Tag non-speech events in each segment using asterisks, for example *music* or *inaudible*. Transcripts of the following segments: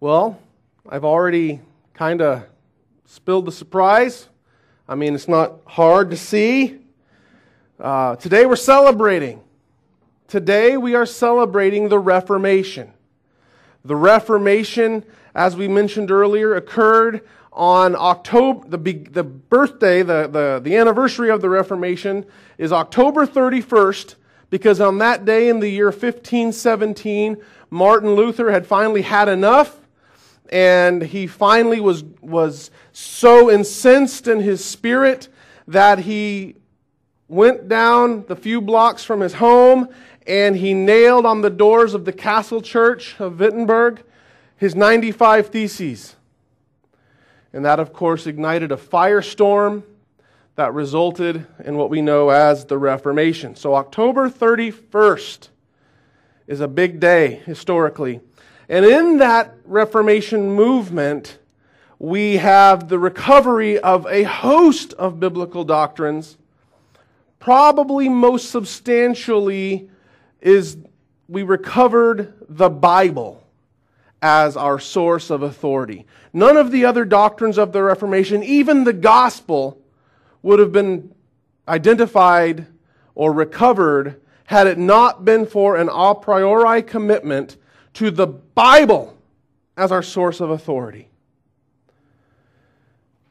Well, I've already kind of spilled the surprise. I mean, it's not hard to see. Uh, today we're celebrating. Today we are celebrating the Reformation. The Reformation, as we mentioned earlier, occurred on October, the, the birthday, the, the, the anniversary of the Reformation is October 31st, because on that day in the year 1517, Martin Luther had finally had enough and he finally was, was so incensed in his spirit that he went down the few blocks from his home and he nailed on the doors of the castle church of Wittenberg his 95 Theses. And that, of course, ignited a firestorm that resulted in what we know as the Reformation. So, October 31st is a big day historically. And in that Reformation movement, we have the recovery of a host of biblical doctrines. Probably most substantially is we recovered the Bible as our source of authority. None of the other doctrines of the Reformation, even the gospel, would have been identified or recovered had it not been for an a priori commitment to the Bible as our source of authority.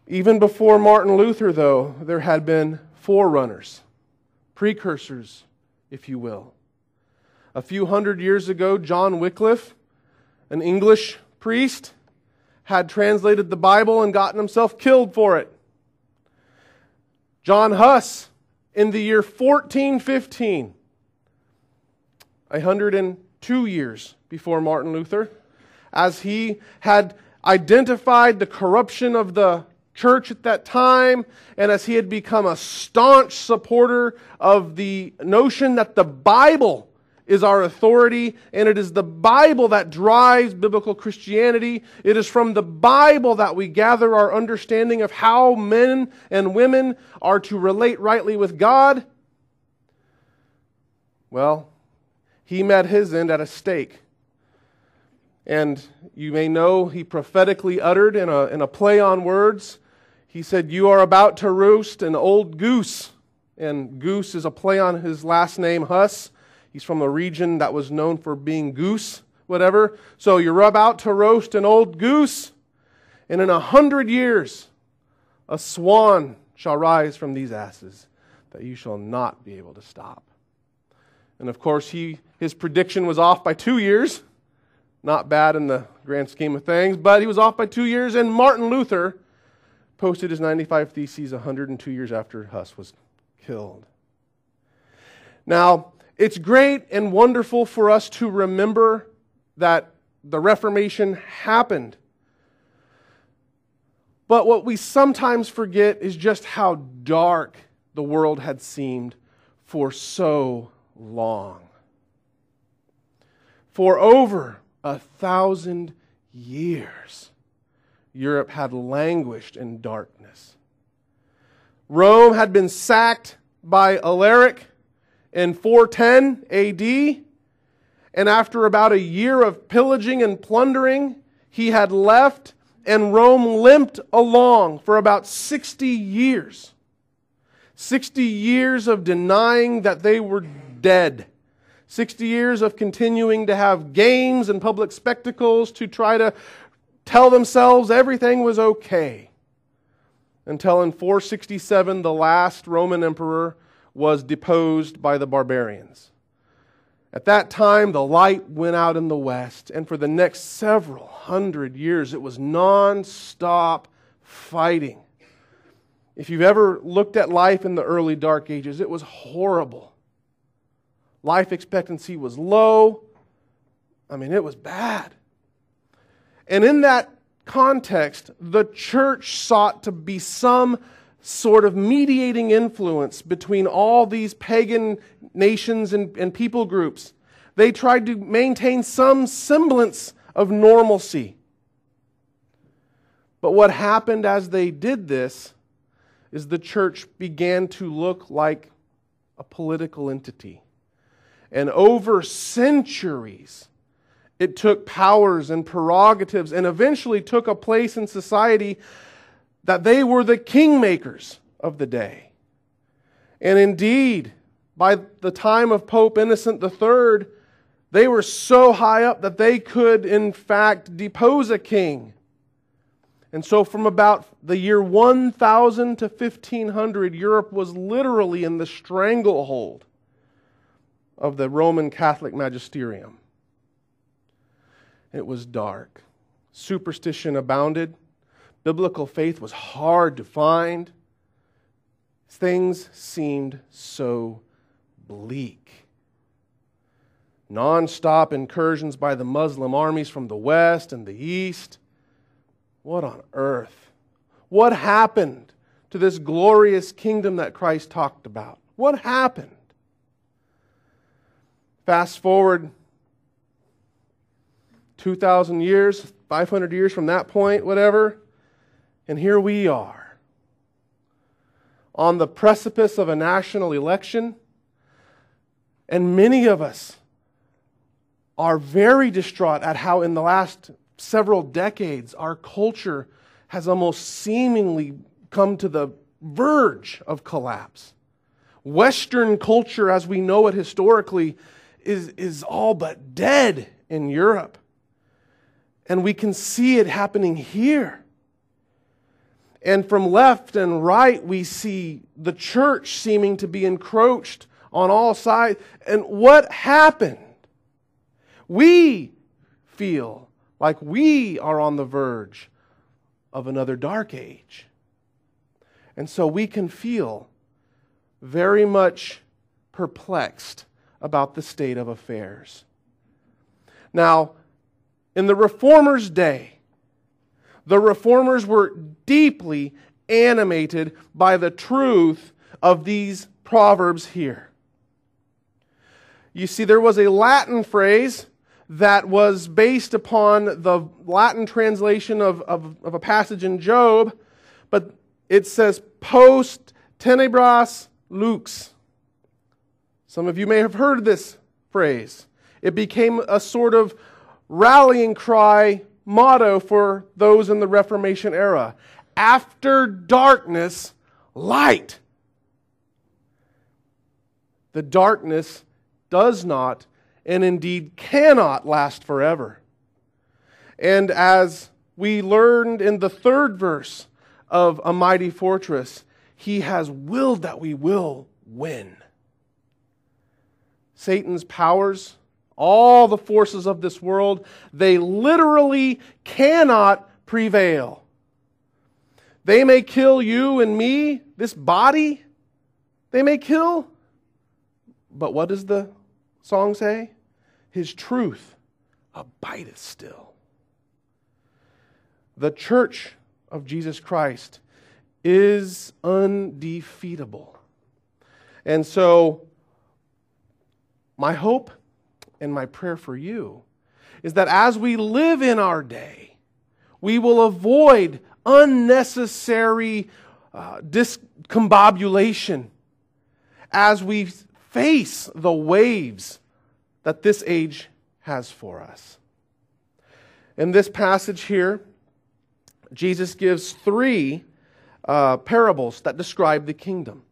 Even before Martin Luther, though, there had been forerunners, precursors, if you will. A few hundred years ago, John Wycliffe, an English priest, had translated the Bible and gotten himself killed for it. John Huss, in the year 1415, 102 years before Martin Luther, as he had identified the corruption of the church at that time, and as he had become a staunch supporter of the notion that the Bible is our authority, and it is the Bible that drives biblical Christianity. It is from the Bible that we gather our understanding of how men and women are to relate rightly with God. Well, he met his end at a stake. And you may know he prophetically uttered in a, in a play on words, he said, You are about to roast an old goose. And goose is a play on his last name, Huss. He's from a region that was known for being goose, whatever. So you're about to roast an old goose, and in a hundred years, a swan shall rise from these asses, that you shall not be able to stop. And of course, he, his prediction was off by two years. Not bad in the grand scheme of things, but he was off by two years. And Martin Luther posted his 95 Theses 102 years after Huss was killed. Now, it's great and wonderful for us to remember that the Reformation happened. But what we sometimes forget is just how dark the world had seemed for so long. For over a thousand years, Europe had languished in darkness. Rome had been sacked by Alaric in 410 AD, and after about a year of pillaging and plundering, he had left, and Rome limped along for about 60 years. 60 years of denying that they were dead. 60 years of continuing to have games and public spectacles to try to tell themselves everything was okay. Until in 467, the last Roman emperor was deposed by the barbarians. At that time, the light went out in the west, and for the next several hundred years, it was nonstop fighting. If you've ever looked at life in the early dark ages, it was horrible. Life expectancy was low. I mean, it was bad. And in that context, the church sought to be some sort of mediating influence between all these pagan nations and, and people groups. They tried to maintain some semblance of normalcy. But what happened as they did this is the church began to look like a political entity. And over centuries, It took powers and prerogatives and eventually took a place in society that they were the kingmakers of the day. And indeed, by the time of Pope Innocent III, they were so high up that they could, in fact, depose a king. And so, from about the year 1000 to 1500, Europe was literally in the stranglehold of the Roman Catholic magisterium. It was dark. Superstition abounded. Biblical faith was hard to find. Things seemed so bleak. Non stop incursions by the Muslim armies from the west and the east. What on earth? What happened to this glorious kingdom that Christ talked about? What happened? Fast forward 2,000 years, 500 years from that point, whatever, and here we are on the precipice of a national election, and many of us are very distraught at how, in the last several decades, our culture has almost seemingly come to the verge of collapse. Western culture, as we know it historically, is, is all but dead in Europe. And we can see it happening here. And from left and right, we see the church seeming to be encroached on all sides. And what happened? We feel like we are on the verge of another dark age. And so we can feel very much perplexed about the state of affairs. Now, in the Reformers' day, the Reformers were deeply animated by the truth of these proverbs here. You see, there was a Latin phrase that was based upon the Latin translation of, of, of a passage in Job, but it says post tenebras lux. Some of you may have heard this phrase. It became a sort of rallying cry motto for those in the Reformation era. After darkness, light. The darkness does not and indeed cannot last forever. And as we learned in the third verse of A Mighty Fortress, He has willed that we will win. Satan's powers, all the forces of this world, they literally cannot prevail. They may kill you and me, this body, they may kill. But what does the song say? his truth abideth still. The church of Jesus Christ is undefeatable. And so, my hope and my prayer for you is that as we live in our day, we will avoid unnecessary uh, discombobulation as we face the waves that this age has for us. In this passage here, Jesus gives three uh, parables that describe the kingdom.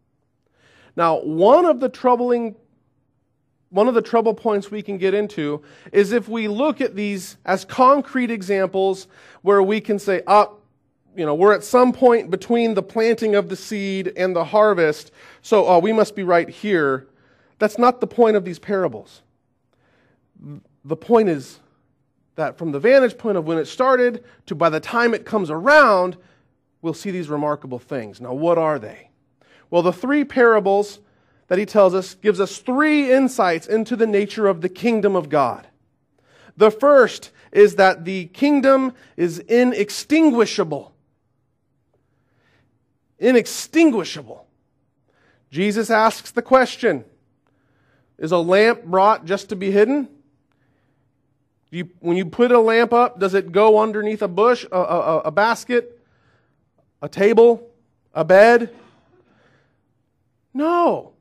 Now, one of the troubling one of the trouble points we can get into is if we look at these as concrete examples where we can say, oh, you know, we're at some point between the planting of the seed and the harvest, so oh, we must be right here. That's not the point of these parables the point is that from the vantage point of when it started to by the time it comes around, we'll see these remarkable things. Now, what are they? Well, the three parables that he tells us gives us three insights into the nature of the kingdom of God. The first is that the kingdom is inextinguishable. Inextinguishable. Jesus asks the question Is a lamp brought just to be hidden? You, when you put a lamp up, does it go underneath a bush, a, a, a basket, a table, a bed? No.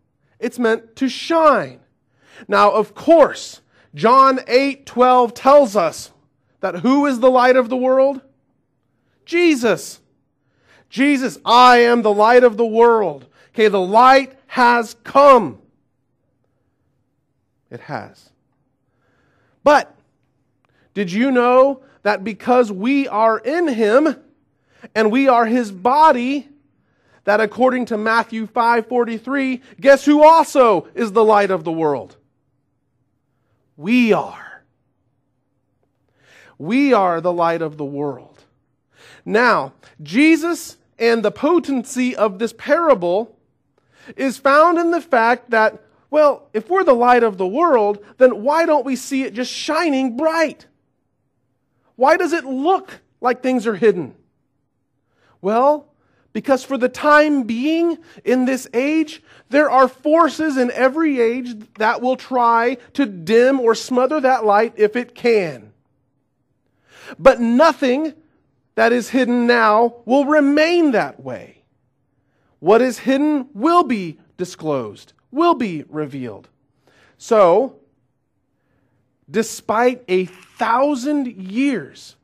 It's meant to shine. Now, of course, John 8 12 tells us that who is the light of the world? Jesus. Jesus, I am the light of the world. Okay, the light has come. It has. But did you know that because we are in him and we are his body, that according to Matthew 5:43, guess who also is the light of the world? We are. We are the light of the world. Now, Jesus and the potency of this parable is found in the fact that, well, if we're the light of the world, then why don't we see it just shining bright? Why does it look like things are hidden? Well, because for the time being in this age, there are forces in every age that will try to dim or smother that light if it can. But nothing that is hidden now will remain that way. What is hidden will be disclosed, will be revealed. So, despite a thousand years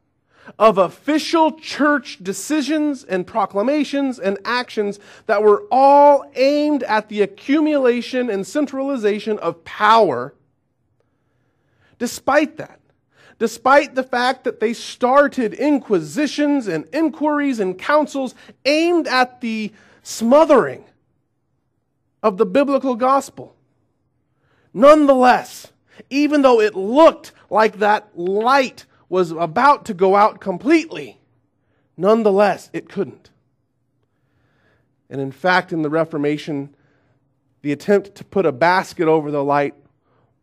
of official church decisions and proclamations and actions that were all aimed at the accumulation and centralization of power, despite that, despite the fact that they started inquisitions and inquiries and councils aimed at the smothering of the biblical gospel. Nonetheless, even though it looked like that light was about to go out completely, nonetheless, it couldn't. And in fact, in the Reformation, the attempt to put a basket over the light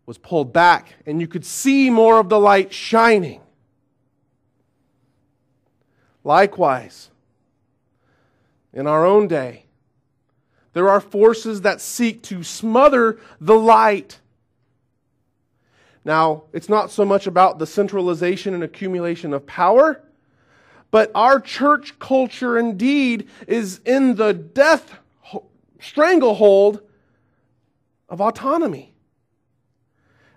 was pulled back, and you could see more of the light shining. Likewise, in our own day, there are forces that seek to smother the light. Now, it's not so much about the centralization and accumulation of power, but our church culture indeed is in the death stranglehold of autonomy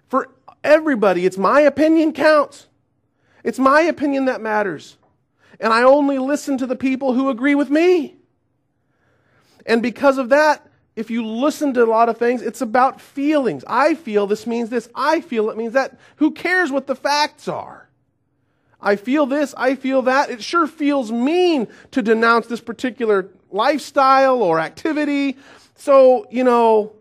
for everybody. It's my opinion counts. It's my opinion that matters. And I only listen to the people who agree with me. And because of that, if you listen to a lot of things, it's about feelings. I feel this means this. I feel it means that. Who cares what the facts are? I feel this. I feel that. It sure feels mean to denounce this particular lifestyle or activity. So, you know,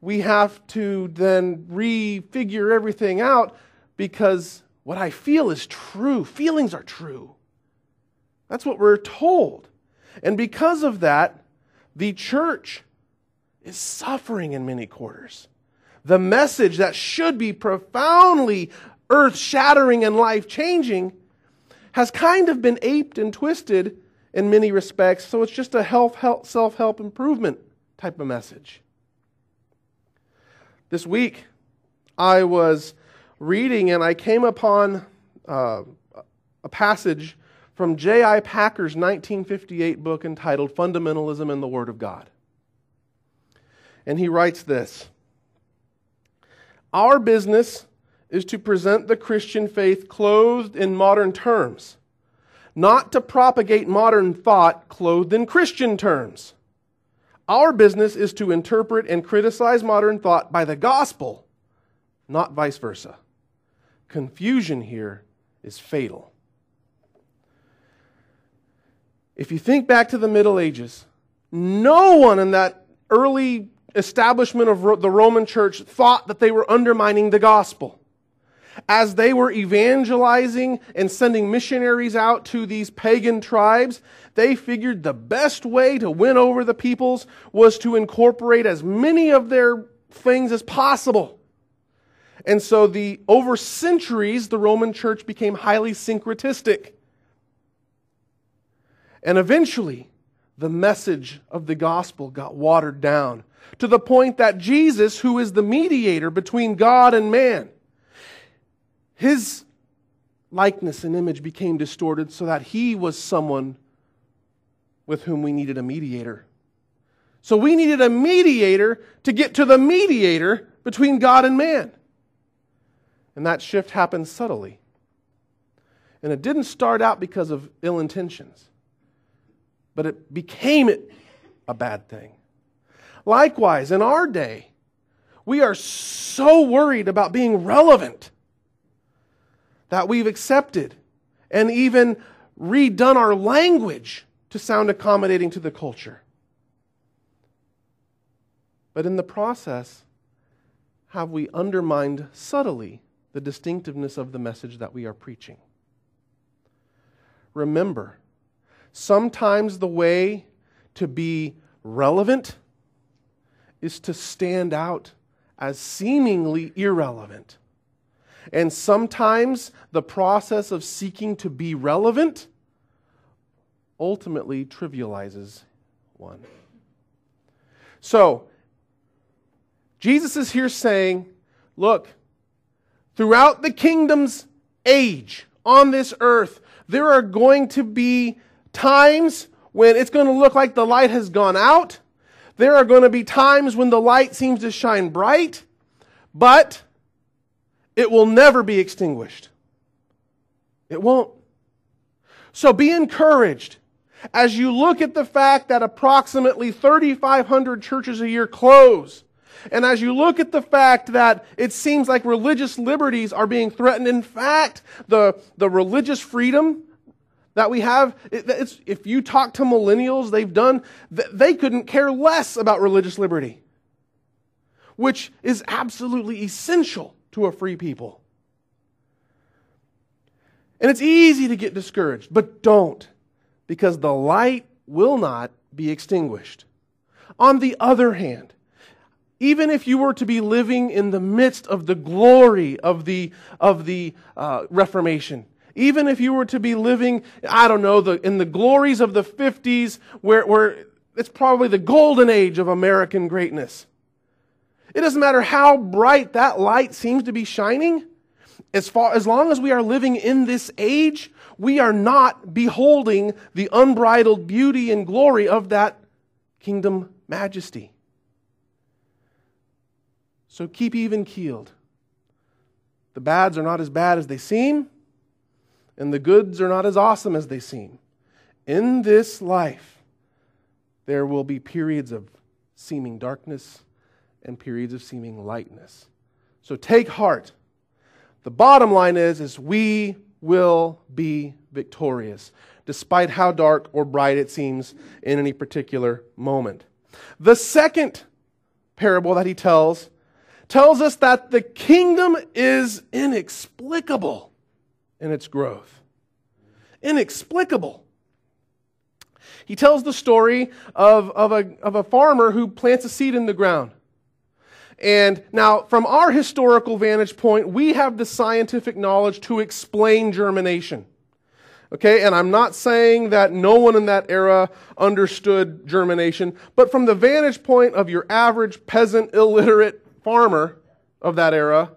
we have to then refigure everything out because what I feel is true. Feelings are true. That's what we're told. And because of that, the church is suffering in many quarters. The message that should be profoundly earth shattering and life changing has kind of been aped and twisted in many respects, so it's just a health, health self help improvement type of message. This week, I was reading and I came upon uh, a passage from J.I. Packer's 1958 book entitled Fundamentalism and the Word of God. And he writes this Our business is to present the Christian faith clothed in modern terms, not to propagate modern thought clothed in Christian terms. Our business is to interpret and criticize modern thought by the gospel, not vice versa. Confusion here is fatal. If you think back to the Middle Ages, no one in that early establishment of the Roman church thought that they were undermining the gospel. As they were evangelizing and sending missionaries out to these pagan tribes, they figured the best way to win over the peoples was to incorporate as many of their things as possible. And so the over centuries the Roman church became highly syncretistic. And eventually the message of the gospel got watered down to the point that Jesus, who is the mediator between God and man, his likeness and image became distorted so that he was someone with whom we needed a mediator. So we needed a mediator to get to the mediator between God and man. And that shift happened subtly. And it didn't start out because of ill intentions, but it became a bad thing. Likewise, in our day, we are so worried about being relevant that we've accepted and even redone our language to sound accommodating to the culture. But in the process, have we undermined subtly the distinctiveness of the message that we are preaching? Remember, sometimes the way to be relevant is to stand out as seemingly irrelevant. And sometimes the process of seeking to be relevant ultimately trivializes one. So, Jesus is here saying, look, throughout the kingdom's age on this earth, there are going to be times when it's going to look like the light has gone out. There are going to be times when the light seems to shine bright, but it will never be extinguished. It won't. So be encouraged as you look at the fact that approximately 3,500 churches a year close and as you look at the fact that it seems like religious liberties are being threatened, in fact, the, the religious freedom that we have, if you talk to millennials, they've done, they couldn't care less about religious liberty, which is absolutely essential to a free people. And it's easy to get discouraged, but don't, because the light will not be extinguished. On the other hand, even if you were to be living in the midst of the glory of the, of the uh, Reformation, even if you were to be living, I don't know, the, in the glories of the 50s, where, where it's probably the golden age of American greatness. It doesn't matter how bright that light seems to be shining, as, far, as long as we are living in this age, we are not beholding the unbridled beauty and glory of that kingdom majesty. So keep even keeled. The bads are not as bad as they seem, and the goods are not as awesome as they seem. In this life, there will be periods of seeming darkness and periods of seeming lightness. So take heart. The bottom line is, is we will be victorious, despite how dark or bright it seems in any particular moment. The second parable that he tells tells us that the kingdom is inexplicable in its growth. Inexplicable. He tells the story of, of, a, of a farmer who plants a seed in the ground. And now, from our historical vantage point, we have the scientific knowledge to explain germination. Okay, and I'm not saying that no one in that era understood germination, but from the vantage point of your average peasant, illiterate farmer of that era,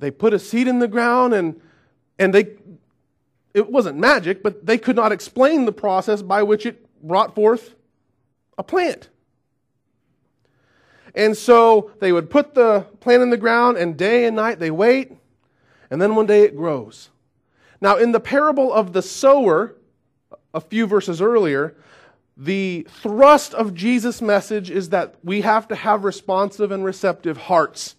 they put a seed in the ground and, and they, it wasn't magic, but they could not explain the process by which it brought forth a plant. And so they would put the plant in the ground, and day and night they wait, and then one day it grows. Now, in the parable of the sower, a few verses earlier, the thrust of Jesus' message is that we have to have responsive and receptive hearts.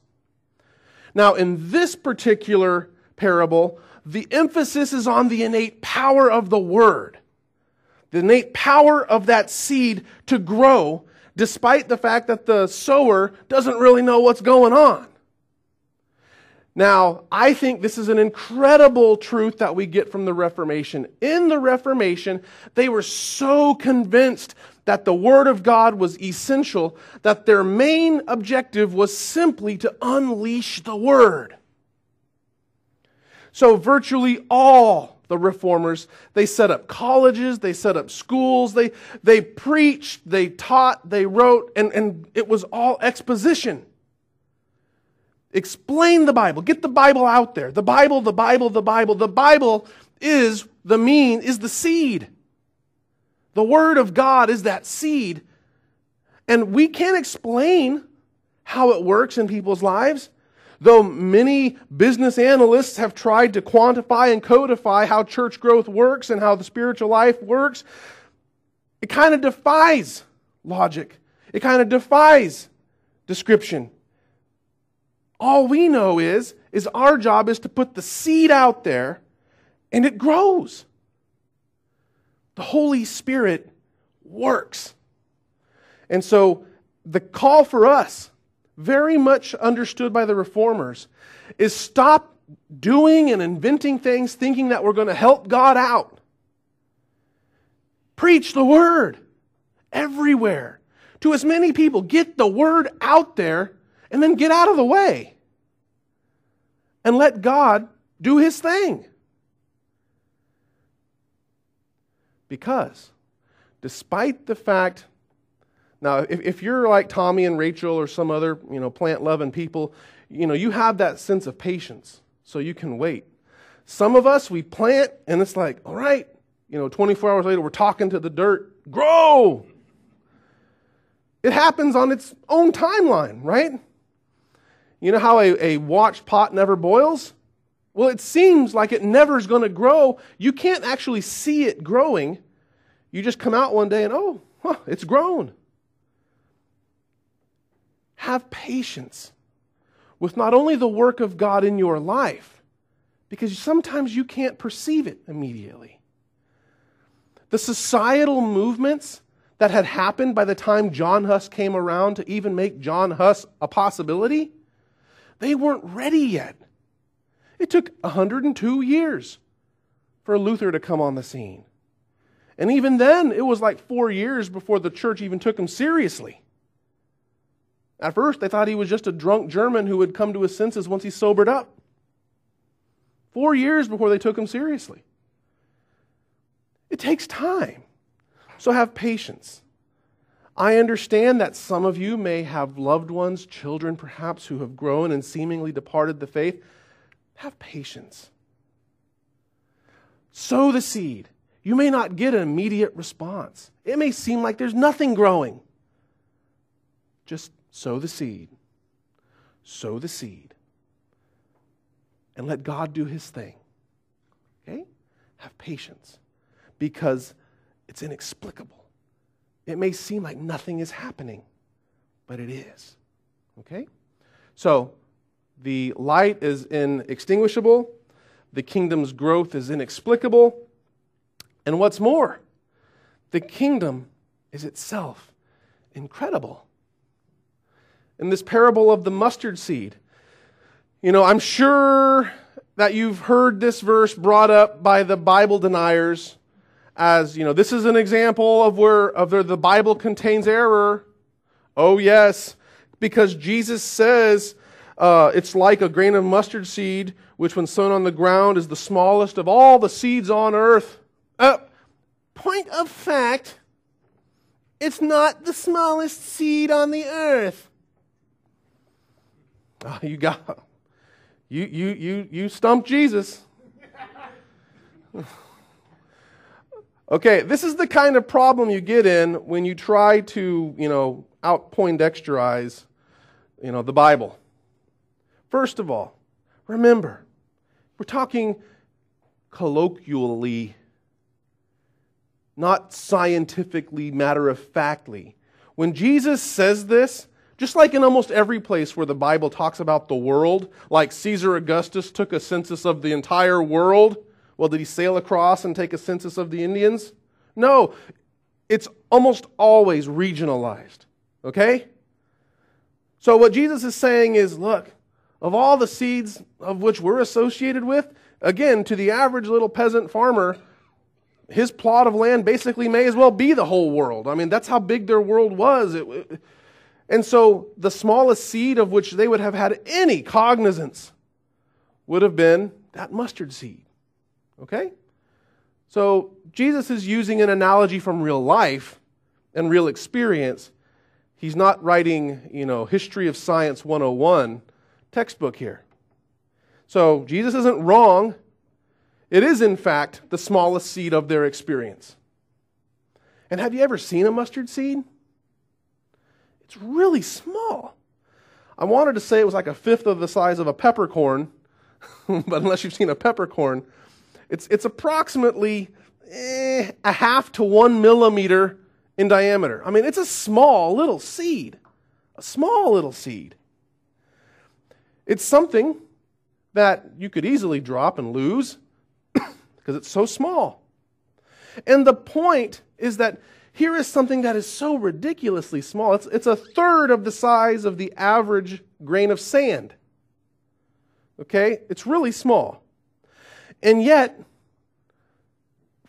Now, in this particular parable, the emphasis is on the innate power of the word, the innate power of that seed to grow, despite the fact that the sower doesn't really know what's going on. Now, I think this is an incredible truth that we get from the Reformation. In the Reformation, they were so convinced that the Word of God was essential that their main objective was simply to unleash the Word. So, virtually all the reformers, they set up colleges, they set up schools, they, they preached, they taught, they wrote, and, and it was all exposition. Explain the Bible. Get the Bible out there. The Bible, the Bible, the Bible. The Bible is the mean, is the seed. The Word of God is that seed. And we can't explain how it works in people's lives, Though many business analysts have tried to quantify and codify how church growth works and how the spiritual life works, it kind of defies logic. It kind of defies description. All we know is, is our job is to put the seed out there and it grows. The Holy Spirit works. And so the call for us, very much understood by the reformers, is stop doing and inventing things thinking that we're going to help God out. Preach the word everywhere to as many people. Get the word out there and then get out of the way and let God do his thing. Because despite the fact now, if, if you're like Tommy and Rachel or some other, you know, plant loving people, you know, you have that sense of patience, so you can wait. Some of us, we plant and it's like, all right, you know, 24 hours later, we're talking to the dirt, grow. It happens on its own timeline, right? You know how a, a watched pot never boils? Well, it seems like it never is going to grow. You can't actually see it growing. You just come out one day and, oh, huh, it's grown. Have patience with not only the work of God in your life, because sometimes you can't perceive it immediately. The societal movements that had happened by the time John Huss came around to even make John Huss a possibility, they weren't ready yet. It took 102 years for Luther to come on the scene. And even then, it was like four years before the church even took him seriously. At first, they thought he was just a drunk German who would come to his senses once he sobered up. Four years before they took him seriously. It takes time. So have patience. I understand that some of you may have loved ones, children perhaps, who have grown and seemingly departed the faith. Have patience. Sow the seed. You may not get an immediate response. It may seem like there's nothing growing. Just sow the seed. Sow the seed. And let God do his thing. Okay? Have patience. Because it's inexplicable. It may seem like nothing is happening, but it is. Okay? So, the light is inextinguishable, the kingdom's growth is inexplicable, and what's more, the kingdom is itself incredible. In this parable of the mustard seed, you know, I'm sure that you've heard this verse brought up by the Bible deniers as, you know, this is an example of where, of where the Bible contains error. Oh, yes, because Jesus says uh, it's like a grain of mustard seed, which when sown on the ground is the smallest of all the seeds on earth. Uh, point of fact, it's not the smallest seed on the earth. *laughs* Oh, you got you you you you stumped Jesus. *laughs* Okay, this is the kind of problem you get in when you try to, you know, out Poindexterize, you know, the Bible. First of all, remember, we're talking colloquially, not scientifically, matter of factly. When Jesus says this, just like in almost every place where the Bible talks about the world, like Caesar Augustus took a census of the entire world, well, did he sail across and take a census of the Indians? No, it's almost always regionalized. Okay? So, what Jesus is saying is look, of all the seeds of which we're associated with, again, to the average little peasant farmer, his plot of land basically may as well be the whole world. I mean, that's how big their world was. It, and so, the smallest seed of which they would have had any cognizance would have been that mustard seed. Okay? So Jesus is using an analogy from real life and real experience. He's not writing, you know, history of science 101 textbook here. So Jesus isn't wrong. It is, in fact, the smallest seed of their experience. And have you ever seen a mustard seed? It's really small. I wanted to say it was like a fifth of the size of a peppercorn, *laughs* but unless you've seen a peppercorn, it's, it's approximately eh, a half to one millimeter in diameter. I mean, it's a small little seed. A small little seed. It's something that you could easily drop and lose *coughs* because it's so small. And the point is that here is something that is so ridiculously small. It's, it's a third of the size of the average grain of sand. Okay? It's really small. And yet,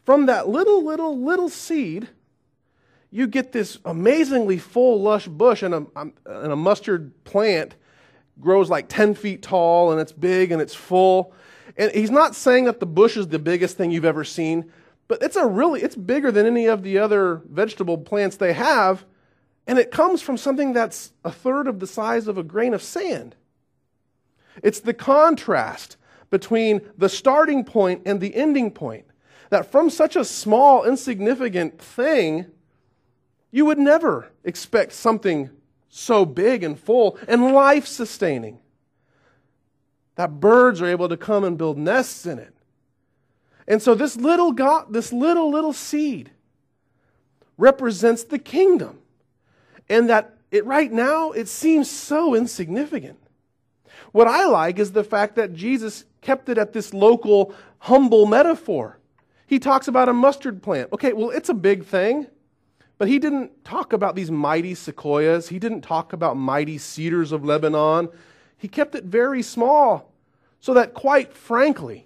from that little, little, little seed, you get this amazingly full, lush bush, and a, and a mustard plant grows like 10 feet tall, and it's big and it's full. And he's not saying that the bush is the biggest thing you've ever seen, but it's a really, it's bigger than any of the other vegetable plants they have. And it comes from something that's a third of the size of a grain of sand. It's the contrast between the starting point and the ending point. That from such a small, insignificant thing, you would never expect something so big and full and life sustaining. That birds are able to come and build nests in it. And so this little God, this little, little seed represents the kingdom. And that it right now it seems so insignificant. What I like is the fact that Jesus kept it at this local humble metaphor. He talks about a mustard plant. Okay, well, it's a big thing, but he didn't talk about these mighty sequoias. He didn't talk about mighty cedars of Lebanon. He kept it very small so that, quite frankly,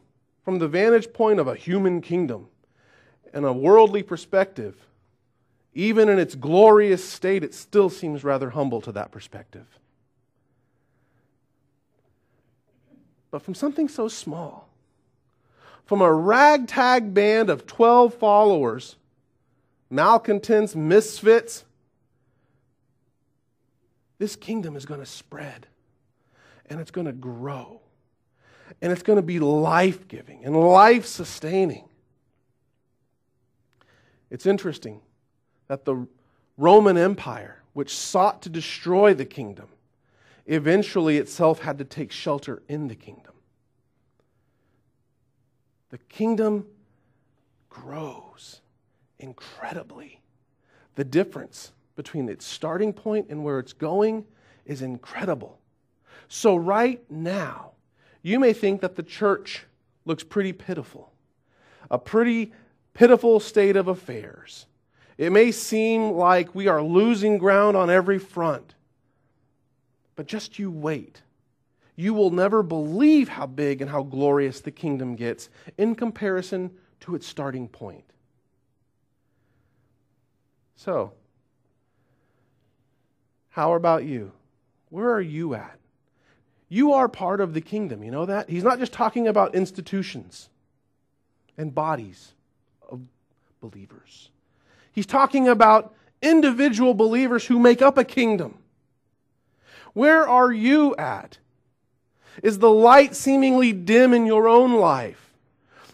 from the vantage point of a human kingdom and a worldly perspective, even in its glorious state, it still seems rather humble to that perspective. But from something so small, from a ragtag band of 12 followers, malcontents, misfits, this kingdom is going to spread and it's going to grow and it's going to be life giving and life sustaining. It's interesting that the Roman Empire, which sought to destroy the kingdom, eventually itself had to take shelter in the kingdom. The kingdom grows incredibly. The difference between its starting point and where it's going is incredible. So, right now, you may think that the church looks pretty pitiful, a pretty pitiful state of affairs. It may seem like we are losing ground on every front. But just you wait. You will never believe how big and how glorious the kingdom gets in comparison to its starting point. So, how about you? Where are you at? You are part of the kingdom. You know that? He's not just talking about institutions and bodies of believers, he's talking about individual believers who make up a kingdom. Where are you at? Is the light seemingly dim in your own life?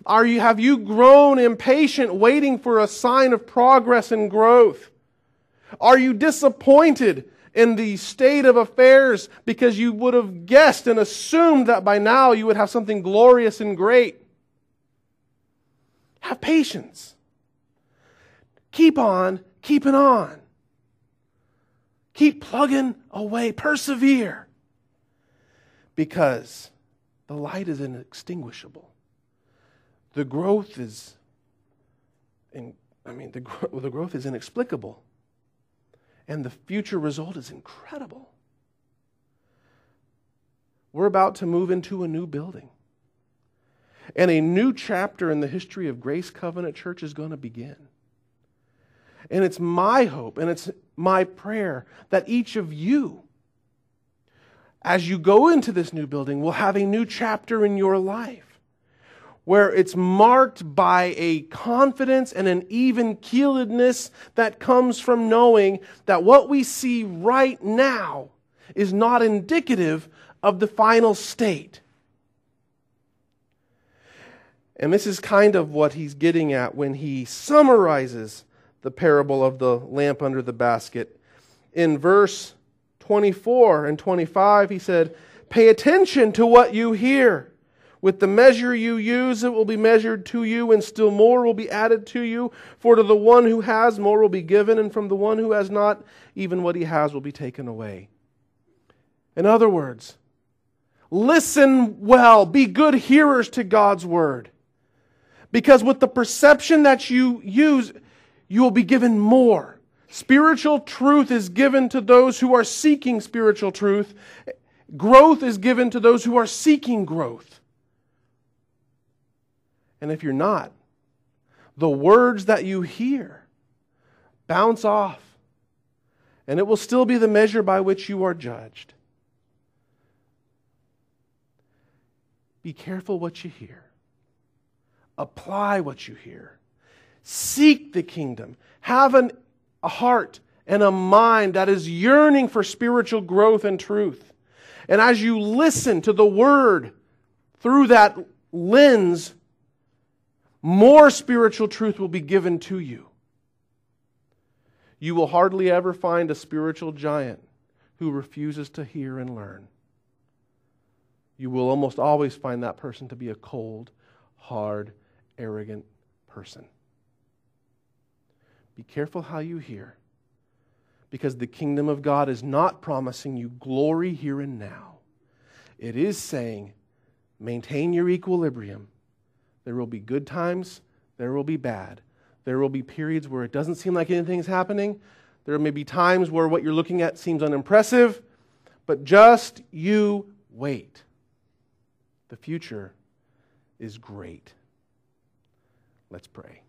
Are you, have you grown impatient waiting for a sign of progress and growth? Are you disappointed in the state of affairs because you would have guessed and assumed that by now you would have something glorious and great. Have patience. Keep on keeping on. Keep plugging away. Persevere. Because the light is inextinguishable. The growth is, in, I mean, the, the growth is inexplicable and the future result is incredible. We're about to move into a new building. And a new chapter in the history of Grace Covenant Church is going to begin. And it's my hope and it's my prayer that each of you, as you go into this new building, will have a new chapter in your life where it's marked by a confidence and an even keeledness that comes from knowing that what we see right now is not indicative of the final state. And this is kind of what he's getting at when he summarizes the parable of the lamp under the basket. In verse 24 and 25, he said, Pay attention to what you hear. With the measure you use, it will be measured to you, and still more will be added to you. For to the one who has, more will be given, and from the one who has not, even what he has will be taken away. In other words, listen well, be good hearers to God's word. Because with the perception that you use, you will be given more. Spiritual truth is given to those who are seeking spiritual truth. Growth is given to those who are seeking growth. And if you're not, the words that you hear bounce off, and it will still be the measure by which you are judged. Be careful what you hear, apply what you hear, seek the kingdom, have an, a heart and a mind that is yearning for spiritual growth and truth. And as you listen to the word through that lens, more spiritual truth will be given to you. You will hardly ever find a spiritual giant who refuses to hear and learn. You will almost always find that person to be a cold, hard, arrogant person. Be careful how you hear, because the kingdom of God is not promising you glory here and now. It is saying, maintain your equilibrium there will be good times, there will be bad. There will be periods where it doesn't seem like anything's happening. There may be times where what you're looking at seems unimpressive, but just you wait. The future is great. Let's pray.